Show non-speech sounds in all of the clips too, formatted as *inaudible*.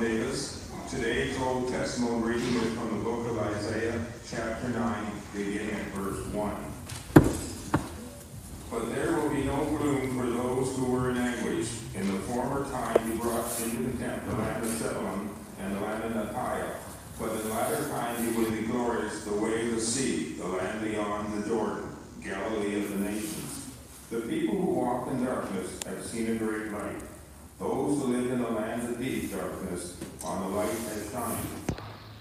Davis. Today's Old Testament reading is from the book of Isaiah, chapter 9, beginning at verse 1. But there will be no gloom for those who were in anguish. In the former time he brought into contempt the land of Zebulun and the land of Naphtali. But in the latter time he will be glorious the way of the sea, the land beyond the Jordan, Galilee of the nations. The people who walked in darkness have seen a great light. Those who live in the lands of deep darkness, on the light has shined.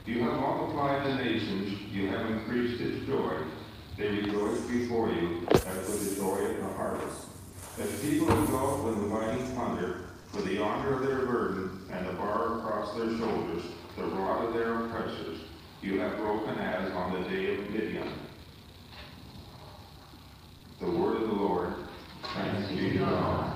You have multiplied the nations, you have increased its joy. They rejoice before you as with the joy of the harvest. As people exult the mighty plunder, for the honor of their burden and the bar across their shoulders, the rod of their oppressors, you have broken as on the day of Midian. The word of the Lord. Thanks be to God.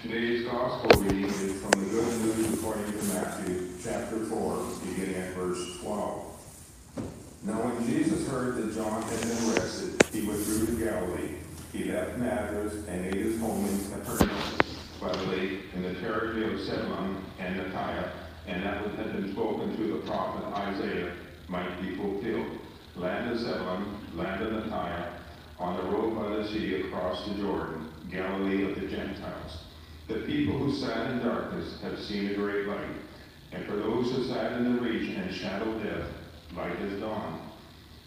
Today's gospel reading is from the Good News according to Matthew, chapter 4, beginning at verse 12. Now when Jesus heard that John had been arrested, he withdrew to Galilee. He left Nazareth and made his home in Capernaum, by the lake, in the territory of Zebulun and Naphtali, and that which had been spoken through the prophet Isaiah might be fulfilled. Land of Zebulun, land of Naphtali, on the road by the sea across the Jordan, Galilee of the Gentiles. The people who sat in darkness have seen a great light, and for those who sat in the region and shadow of death, light has dawned.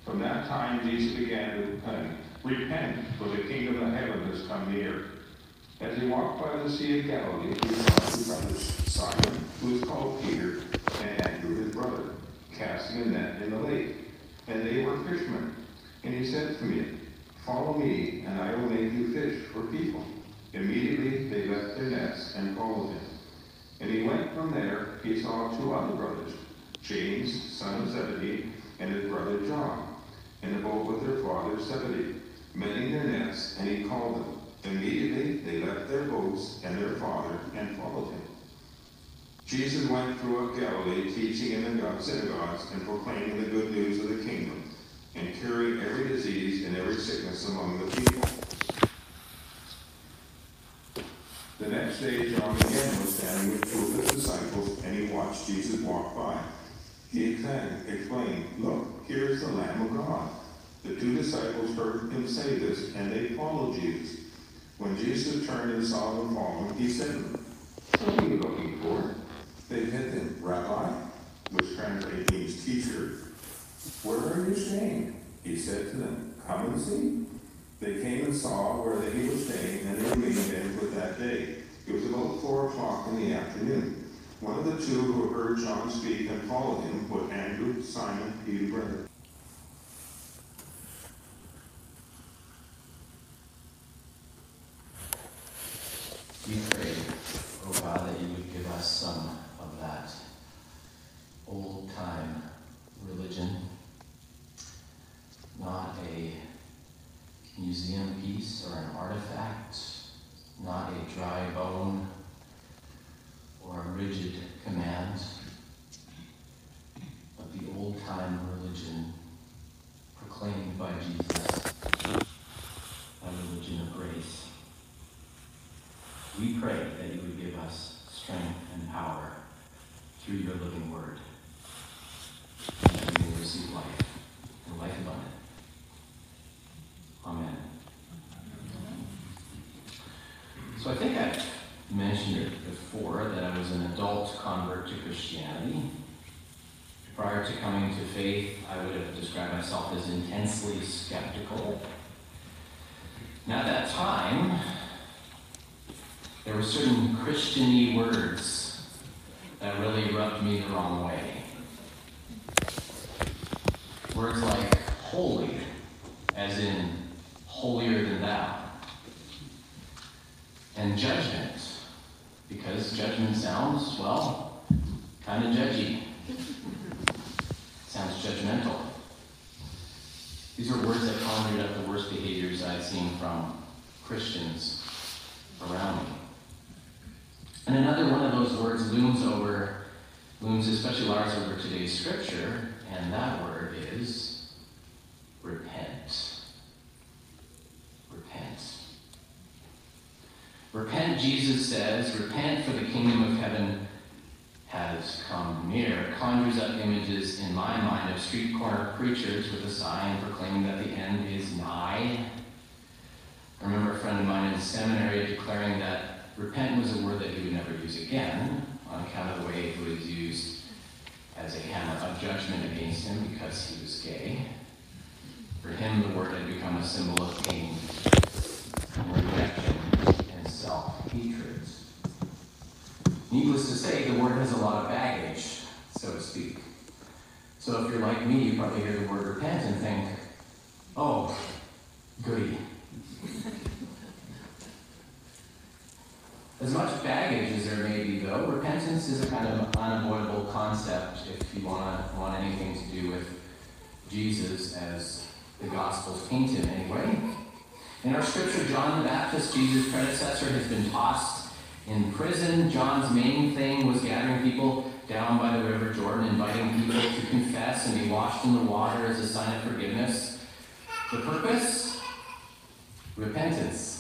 From that time Jesus began to repent, repent, for the kingdom of heaven has come near. As he walked by the Sea of Galilee, he saw two brothers, Simon, who is called Peter, and Andrew his brother, casting a net in the lake. And they were fishermen. And he said to me, Follow me, and I will make you fish for people. Immediately they left their nets and followed him. And he went from there, he saw two other brothers, James, son of Zebedee, and his brother John, in the boat with their father Zebedee, mending their nets, and he called them. Immediately they left their boats and their father and followed him. Jesus went throughout Galilee, teaching in the synagogues and proclaiming the good news of the kingdom, and curing every disease and every sickness among the people. The next day, John again was standing with two of his disciples, and he watched Jesus walk by. He exclaimed, Look, here is the Lamb of God. The two disciples heard him say this, and they followed Jesus. When Jesus turned and saw them following, he said to them, What are you looking for? They hit him, Rabbi, which translates means teacher. Where are you staying? He said to them, Come and see. They came and saw where he was staying, and they remained there with that day. It was about four o'clock in the afternoon. One of the two who heard John speak and followed him was Andrew, Simon, Peter's brother. We pray, oh God, that you would give us some of that old time religion, not a museum piece or an artifact, not a dry bone or a rigid command, but the old time religion proclaimed by Jesus, a religion of grace. We pray that you would give us strength and power through your living word, and that we will receive life and life abundant. Amen. So I think I've mentioned it before that I was an adult convert to Christianity. Prior to coming to faith, I would have described myself as intensely skeptical. Now, at that time, there were certain Christiany words that really rubbed me the wrong way. Words like holy, as in holier than thou. And judgment, because judgment sounds, well, kind of judgy. sounds judgmental. These are words that conjured up the worst behaviors I'd seen from Christians around me. And another one of those words looms over, looms especially large over today's scripture, and that word is repent. Repent. Repent, Jesus says, repent for the kingdom of heaven has come near conjures up images in my mind of street corner preachers with a sign proclaiming that the end is nigh. I remember a friend of mine in seminary declaring that repent was a word that he would never use again on account of the way it was used as a hammer of judgment against him because he was gay. For him, the word had become a symbol of pain, rejection, and self-hatred. Needless to say, the word has a lot of baggage, so to speak. So if you're like me, you probably hear the word repent and think, oh, goody. As much baggage as there may be, though, repentance is a kind of unavoidable concept if you want want anything to do with Jesus as the Gospels paint him anyway. In our scripture, John the Baptist, Jesus' predecessor, has been tossed in prison. John's main thing was gathering people down by the River Jordan, inviting people to confess and be washed in the water as a sign of forgiveness. The purpose? Repentance.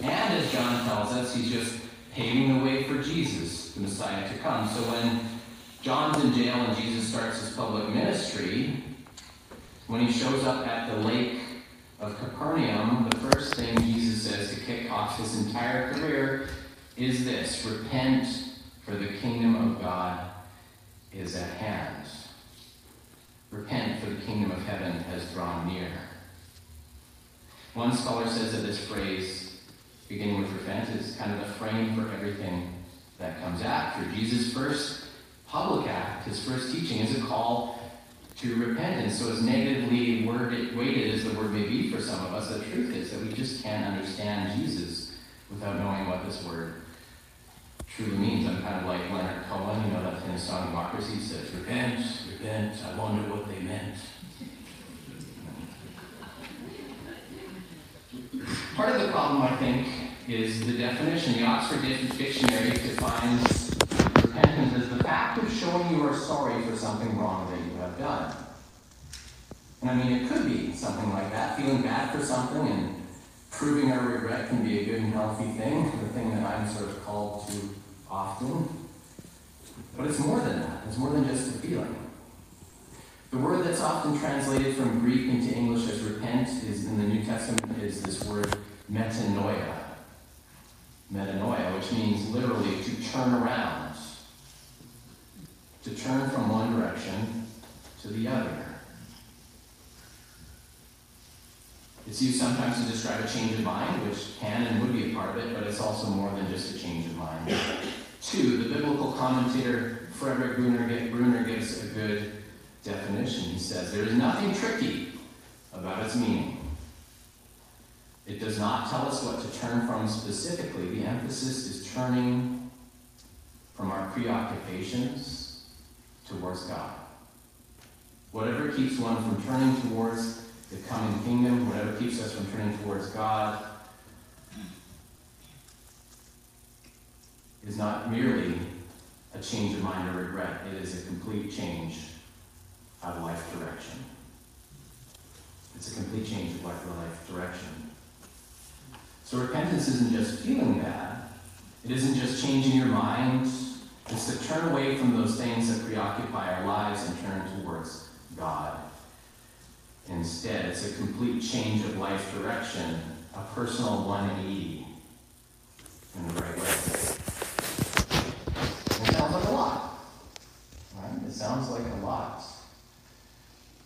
And as John tells us, he's just paving the way for Jesus, the Messiah, to come. So when John's in jail and Jesus starts his public ministry, when he shows up at the lake of Capernaum, the first thing Jesus says to kick off his entire career is this Repent, for the kingdom of God is at hand. Repent, for the kingdom of heaven has drawn near. One scholar says that this phrase, beginning with repent, is kind of the frame for everything that comes after. Jesus' first public act, his first teaching, is a call to repentance. So, as negatively worded, weighted as the word may be for some of us, the truth is that we just can't understand Jesus without knowing what this word truly means. I'm kind of like Leonard Cohen, you know, that his song Democracy says, Repent, repent, I wonder what they meant. Part of the problem, I think, is the definition. The Oxford Dictionary defines repentance as the fact of showing you are sorry for something wrong that you have done. And I mean, it could be something like that, feeling bad for something and proving our regret can be a good and healthy thing, the thing that I'm sort of called to often. But it's more than that. It's more than just a feeling. The word that's often translated from Greek into English as repent is in the New Testament is this word metanoia. Metanoia, which means literally to turn around, to turn from one direction to the other. It's used sometimes to describe a change of mind, which can and would be a part of it, but it's also more than just a change of mind. Two, the biblical commentator Frederick Bruner, Bruner gives a good definition. He says, There is nothing tricky about its meaning. It does not tell us what to turn from specifically. The emphasis is turning from our preoccupations towards God. Whatever keeps one from turning towards the coming kingdom, whatever keeps us from turning towards God, is not merely a change of mind or regret. It is a complete change of life direction. It's a complete change of life, direction. So repentance isn't just feeling bad. It isn't just changing your mind. It's to turn away from those things that preoccupy our lives and turn towards God. Instead, it's a complete change of life direction, a personal 180 in the right way. It sounds like a lot. Right? It sounds like a lot.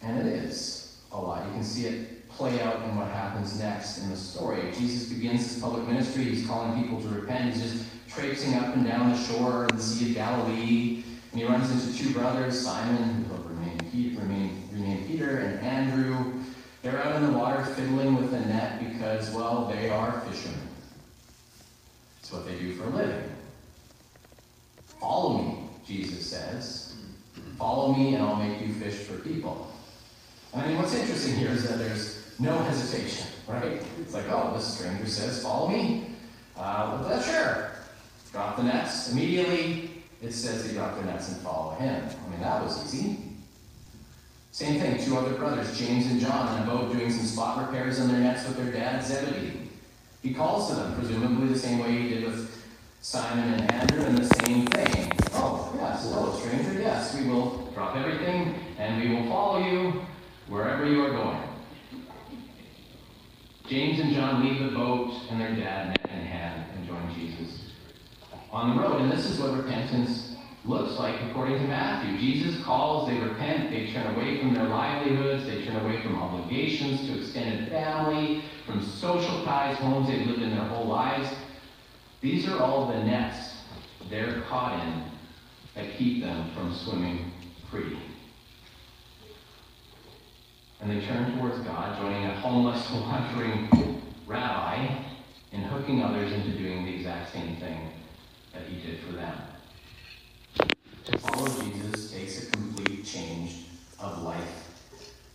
And it is a lot. You can see it play out in what happens next in the story. Jesus begins his public ministry. He's calling people to repent. He's just traipsing up and down the shore of the Sea of Galilee. And he runs into two brothers, Simon, who will remain Peter, remain, remain Peter, and Andrew. They're out in the water fiddling with a net because, well, they are fishermen. It's what they do for a living. Follow me, Jesus says. Follow me, and I'll make you fish for people. I mean, what's interesting here is that there's no hesitation, right? It's like, oh, this stranger says, follow me. Uh, well, sure. Drop the nets. Immediately, it says they drop their nets and follow him. I mean, that was easy. Same thing, two other brothers, James and John, on a boat doing some spot repairs on their nets with their dad, Zebedee. He calls to them, presumably the same way he did with Simon and Andrew, and the same thing. Oh, Yes. Hello, stranger. Yes, we will drop everything and we will follow you wherever you are going. James and John leave the boat and their dad hand in hand and join Jesus on the road. And this is what repentance looks like according to Matthew. Jesus calls, they repent, they turn away from their livelihoods, they turn away from obligations to extended family, from social ties, homes they've lived in their whole lives. These are all the nets they're caught in that keep them from swimming free. And they turn towards God, joining a homeless, *laughs* wandering rabbi in hooking others into doing the exact same thing that he did for them. To follow Jesus takes a complete change of life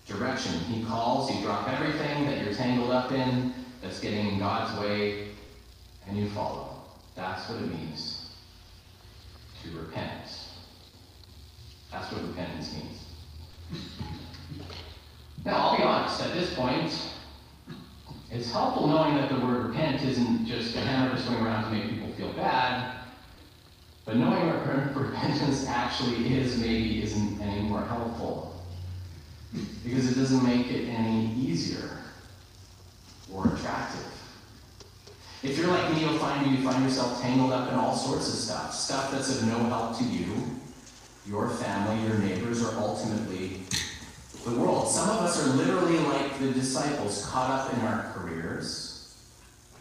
direction. He calls, you drop everything that you're tangled up in, that's getting in God's way, and you follow. That's what it means to repent. That's what repentance means. At this point, it's helpful knowing that the word repent isn't just a hammer to swing around to make people feel bad, but knowing what repentance actually is maybe isn't any more helpful. Because it doesn't make it any easier or attractive. If you're like me, you'll find you find yourself tangled up in all sorts of stuff. Stuff that's of no help to you, your family, your neighbors, or ultimately the world. Some of us are literally like the disciples, caught up in our careers,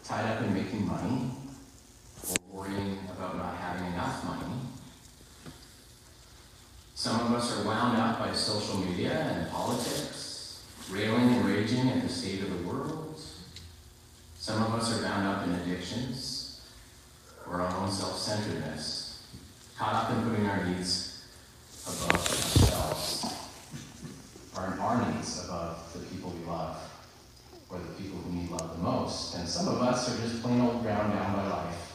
tied up in making money, or worrying about not having enough money. Some of us are wound up by social media and politics, railing and raging at the state of the world. Some of us are bound up in addictions or our own self centeredness, caught up in putting our needs above ourselves, or our needs above the people we love, or the people who need love the most. And some of us are just plain old ground down by life,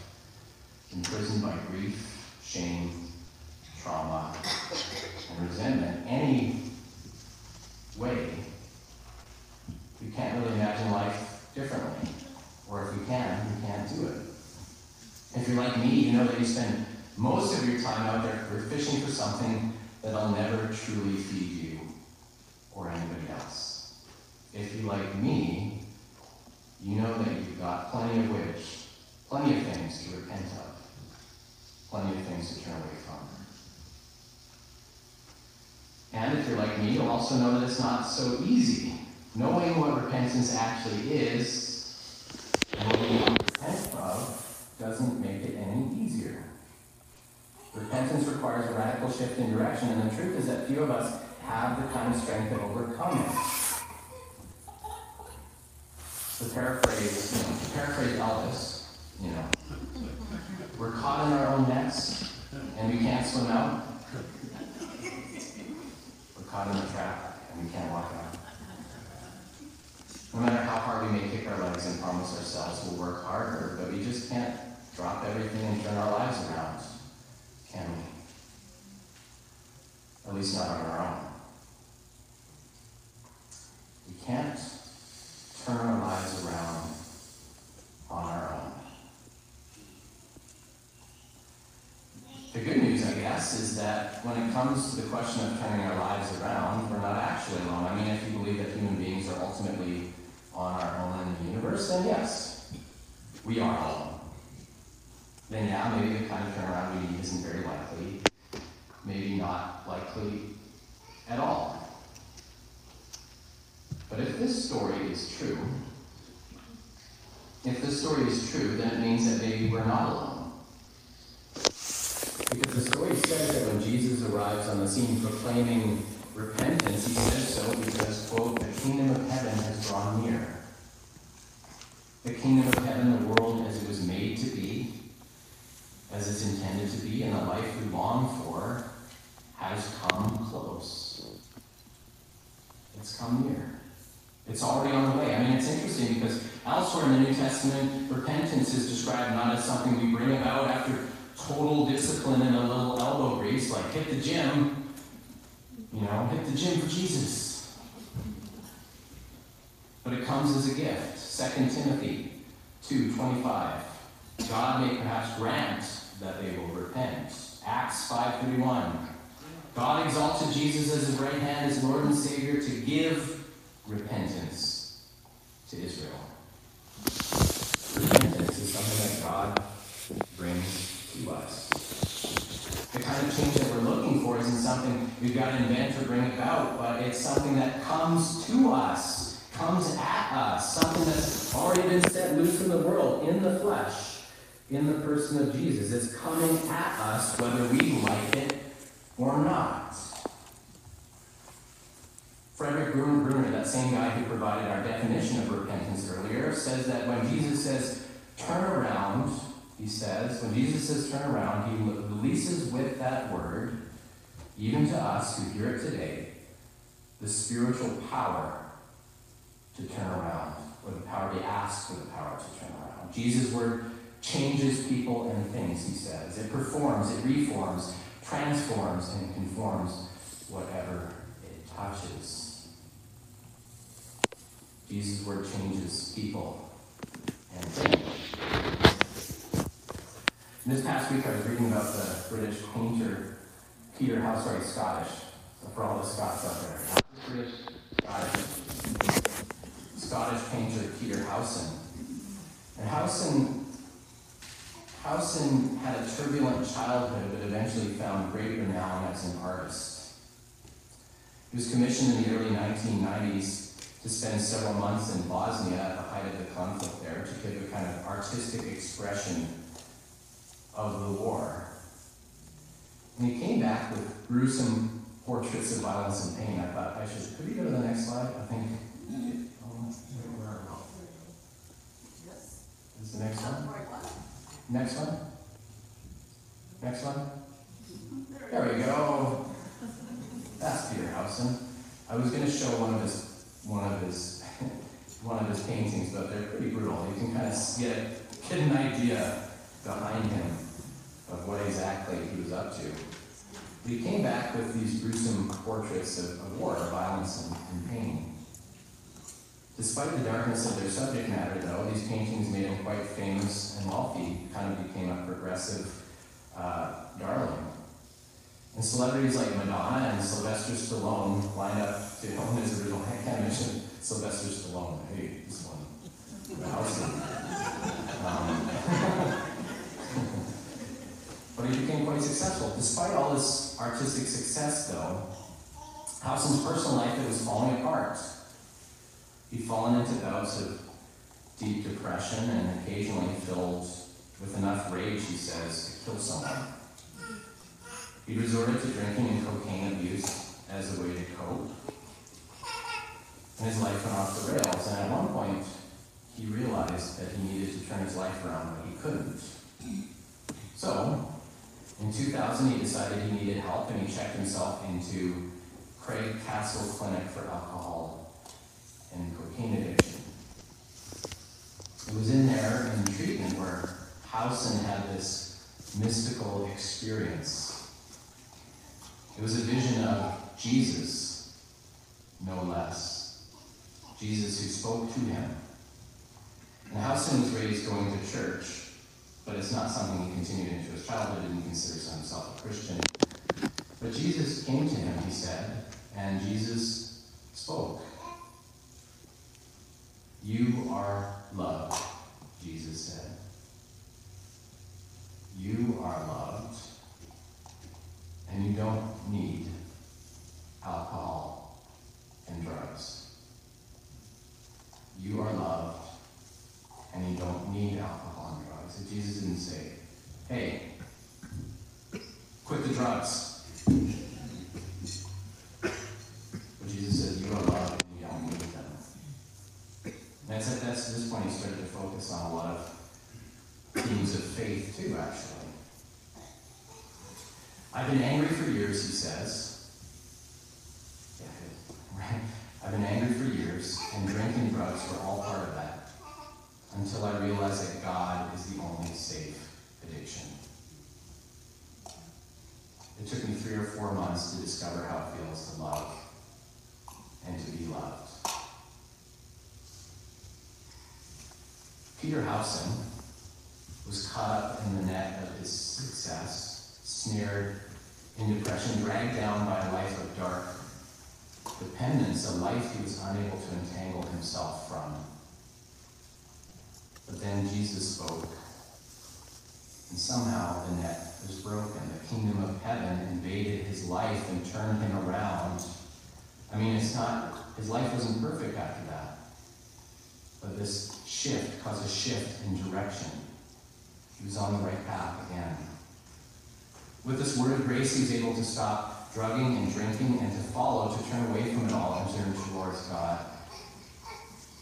imprisoned by grief, shame, trauma, and resentment. Any way, we can't really imagine life differently. Or if we can, we can't do it. If you're like me, you know that you spend most of your time out there for fishing for something that'll never truly feed you or anybody else. If you like me, you know that you've got plenty of which, plenty of things to repent of, plenty of things to turn away from. And if you're like me, you'll also know that it's not so easy. Knowing what repentance actually is and what we repent of doesn't make it any easier. Repentance requires a radical shift in direction, and the truth is that few of us have the kind of strength to overcome it. To paraphrase, you know, to paraphrase Elvis, you know, we're caught in our own nets and we can't swim out. Caught in a trap and we can't walk out. No matter how hard we may kick our legs and promise ourselves we'll work harder, but we just can't drop everything and turn our lives around, can we? At least not on our own. We can't turn our lives around on our own. The good is that when it comes to the question of turning our lives around, we're not actually alone. I mean, if you believe that human beings are ultimately on our own in the universe, then yes, we are alone. Then yeah, maybe the kind of turnaround we need isn't very likely, maybe not likely at all. But if this story is true, if this story is true, then it means that maybe we're not alone. Because the story says that when Jesus on proclaiming repentance, he says so because, quote, the kingdom of heaven has drawn near. The kingdom of heaven, the world as it was made to be, as it's intended to be, and the life we long for, has come close. It's come near. It's already on the way. I mean, it's interesting because elsewhere in the New Testament, repentance is described not as something we bring about after total discipline and a little elbow grease, like hit the gym, you know, hit the gym for Jesus. But it comes as a gift. 2 Timothy 2.25. God may perhaps grant that they will repent. Acts 5.31. God exalted Jesus as his right hand as Lord and Savior to give repentance to Israel. Repentance is something that God brings to us. Kind of change that we're looking for isn't something we've got to invent or bring about, but it's something that comes to us, comes at us, something that's already been set loose in the world, in the flesh, in the person of Jesus. It's coming at us whether we like it or not. Frederick Bruner, that same guy who provided our definition of repentance earlier, says that when Jesus says, turn around, he says, when Jesus says turn around, he releases with that word, even to us who hear it today, the spiritual power to turn around, or the power to ask for the power to turn around. Jesus' word changes people and things, he says. It performs, it reforms, transforms, and conforms whatever it touches. Jesus' word changes people and things. This past week, I was reading about the British painter Peter House, sorry, Scottish. So for all the Scots out there, British, Scottish, Scottish painter Peter Howson. And Howson, Howson had a turbulent childhood, but eventually found great renown as an artist. He was commissioned in the early 1990s to spend several months in Bosnia at the height of the conflict there to give a kind of artistic expression of the war. And he came back with gruesome portraits of violence and pain. I thought I should, could we go to the next slide? I think. Where are we? Is the next one? Next one? Next one? There we go. That's Peter Howson. I was going to show one of his one of his *laughs* one of his paintings, but they're pretty brutal. You can kind of get get an idea behind him of what exactly he was up to. He came back with these gruesome portraits of, of war, violence, and, and pain. Despite the darkness of their subject matter, though, these paintings made him quite famous and wealthy, kind of became a progressive uh, darling. And celebrities like Madonna and Sylvester Stallone lined up to *laughs* own his original. I can't mention Sylvester Stallone. Hey, this one. Um, *laughs* but he became quite successful. Despite all his artistic success, though, Howson's personal life it was falling apart. He'd fallen into bouts of deep depression and occasionally filled with enough rage, he says, to kill someone. He resorted to drinking and cocaine abuse as a way to cope. And his life went off the rails, and at one point, he realized that he needed to turn his life around, but he couldn't. So, in 2000, he decided he needed help, and he checked himself into Craig Castle Clinic for Alcohol and Cocaine Addiction. It was in there in treatment where Howson had this mystical experience it was a vision of Jesus, no less. Jesus who spoke to him. And Howson was raised going to church, but it's not something he continued into his childhood, didn't consider himself a Christian. But Jesus came to him, he said, and Jesus spoke. You are loved, Jesus said. You are loved and you don't need alcohol and drugs. You are loved, and you don't need alcohol and drugs. If Jesus didn't say, hey, quit the drugs. But Jesus says, you are loved, and you don't need them. And that's at that's, this point he started to focus on a lot of themes of faith, too, actually. I've been angry for years, he says. Yeah, right? I've been angry for years, and drinking drugs were all part of that, until I realized that God is the only safe addiction. It took me three or four months to discover how it feels to love and to be loved. Peter Howson was caught up in the net of his ensnared in depression, dragged down by a life of dark dependence, a life he was unable to entangle himself from. But then Jesus spoke, and somehow the net was broken. The kingdom of heaven invaded his life and turned him around. I mean, it's not, his life wasn't perfect after that. But this shift caused a shift in direction. He was on the right path again. With this word of grace, he was able to stop drugging and drinking and to follow, to turn away from it all and turn towards God.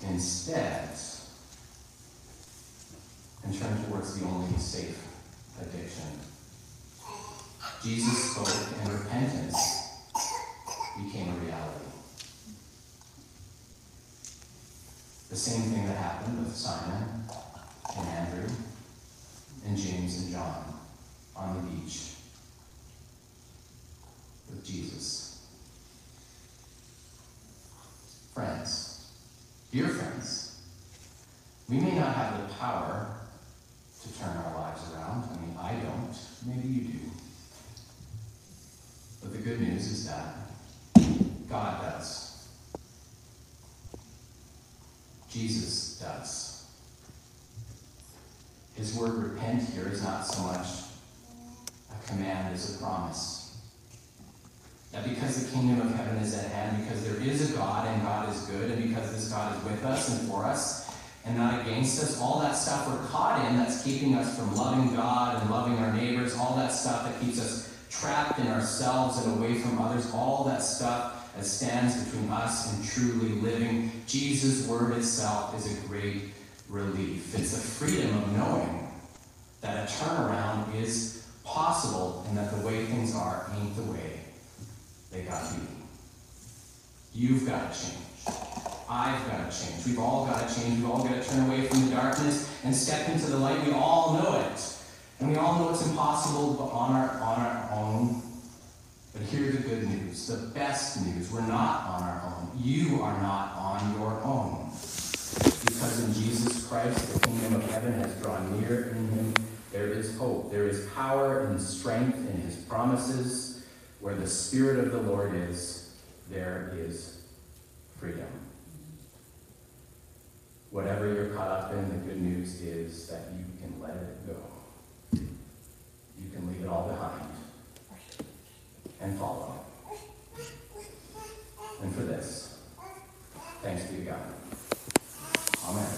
Instead, and turn towards the only safe addiction. Jesus spoke and repentance became a reality. The same thing that happened with Simon and Andrew and James and John on the beach with Jesus. Friends, dear friends, we may not have the power to turn our lives around. I mean, I don't. Maybe you do. But the good news is that God does. Jesus does. His word repent here is not so much a command as a promise. That because the kingdom of heaven is at hand, because there is a God and God is good, and because this God is with us and for us and not against us, all that stuff we're caught in that's keeping us from loving God and loving our neighbors, all that stuff that keeps us trapped in ourselves and away from others, all that stuff that stands between us and truly living. Jesus' word itself is a great relief. It's the freedom of knowing that a turnaround is possible and that the way things are ain't the way they got be. You've got to change. I've got to change. We've all got to change. We've all got to turn away from the darkness and step into the light. We all know it. And we all know it's impossible on our, on our own. But here's the good news, the best news. We're not on our own. You are not on your own. Because in Jesus Christ, the kingdom of heaven has drawn near in him. There is hope. There is power and strength in his promises. Where the Spirit of the Lord is, there is freedom. Whatever you're caught up in, the good news is that you can let it go. You can leave it all behind and follow. And for this, thanks be to God. Amen.